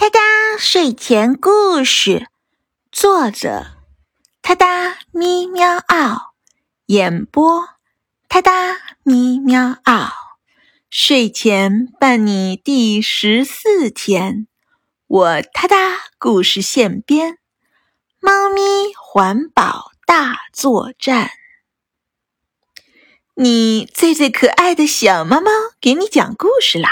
哒哒睡前故事，作者：哒哒咪喵嗷，演播：哒哒咪喵嗷。睡前伴你第十四天，我哒哒故事现编，猫咪环保大作战。你最最可爱的小猫猫，给你讲故事啦！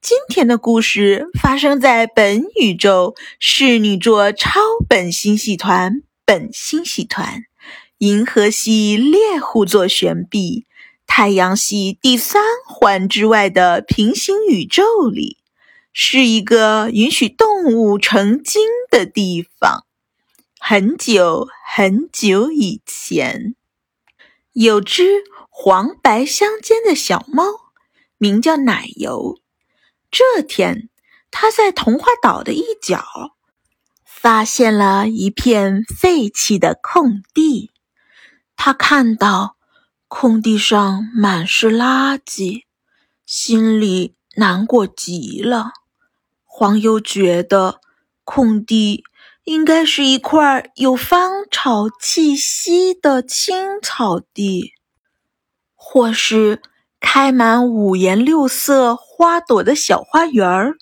今天的故事发生在本宇宙侍女座超本星系团本星系团银河系猎户座旋臂太阳系第三环之外的平行宇宙里，是一个允许动物成精的地方。很久很久以前，有只黄白相间的小猫，名叫奶油。这天，他在童话岛的一角发现了一片废弃的空地。他看到空地上满是垃圾，心里难过极了。黄油觉得空地应该是一块有芳草气息的青草地，或是……开满五颜六色花朵的小花园儿，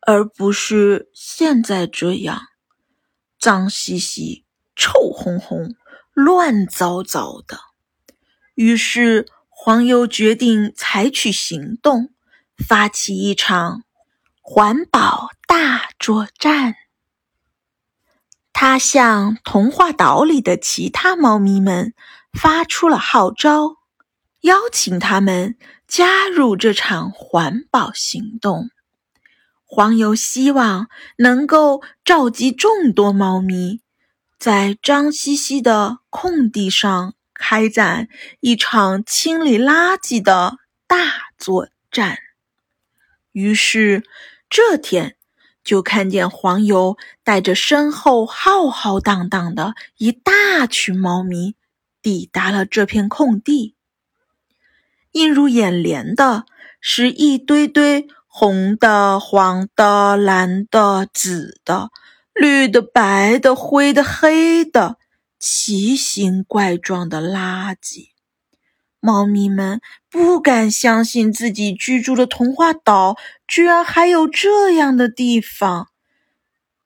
而不是现在这样脏兮兮、臭烘烘、乱糟糟的。于是，黄油决定采取行动，发起一场环保大作战。他向童话岛里的其他猫咪们发出了号召。邀请他们加入这场环保行动。黄油希望能够召集众多猫咪，在脏兮兮的空地上开展一场清理垃圾的大作战。于是，这天就看见黄油带着身后浩浩荡荡的一大群猫咪，抵达了这片空地。映入眼帘的是一堆堆红的、黄的、蓝的、紫的、绿的、白的、灰的、黑的，奇形怪状的垃圾。猫咪们不敢相信自己居住的童话岛居然还有这样的地方，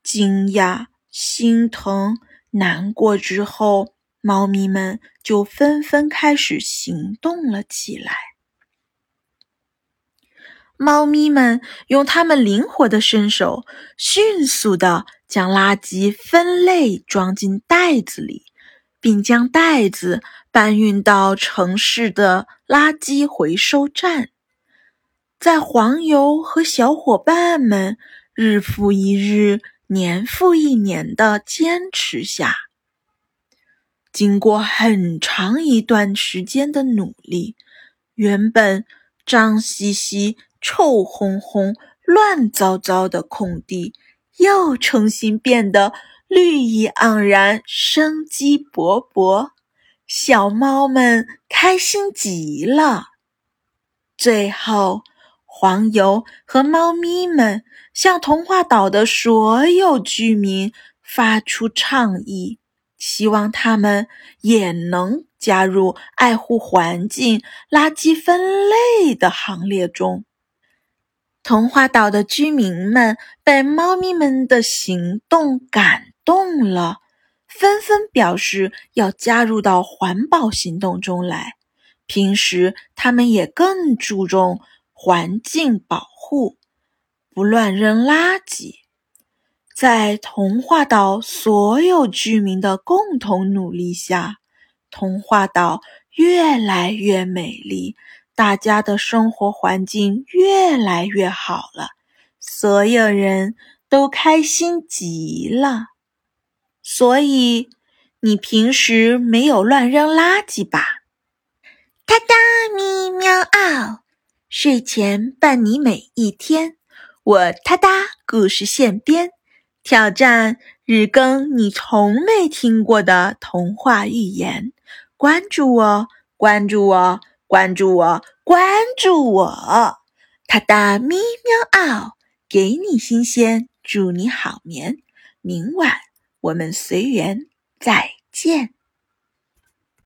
惊讶、心疼、难过之后。猫咪们就纷纷开始行动了起来。猫咪们用它们灵活的身手，迅速地将垃圾分类装进袋子里，并将袋子搬运到城市的垃圾回收站。在黄油和小伙伴们日复一日、年复一年的坚持下，经过很长一段时间的努力，原本脏兮兮、臭烘烘、乱糟糟的空地又重新变得绿意盎然、生机勃勃。小猫们开心极了。最后，黄油和猫咪们向童话岛的所有居民发出倡议。希望他们也能加入爱护环境、垃圾分类的行列中。童话岛的居民们被猫咪们的行动感动了，纷纷表示要加入到环保行动中来。平时，他们也更注重环境保护，不乱扔垃圾。在童话岛所有居民的共同努力下，童话岛越来越美丽，大家的生活环境越来越好了，所有人都开心极了。所以，你平时没有乱扔垃圾吧？哒哒咪喵嗷，睡前伴你每一天，我哒哒故事现编。挑战日更你从没听过的童话寓言，关注我，关注我，关注我，关注我！哒哒咪喵嗷，给你新鲜，祝你好眠。明晚我们随缘再见。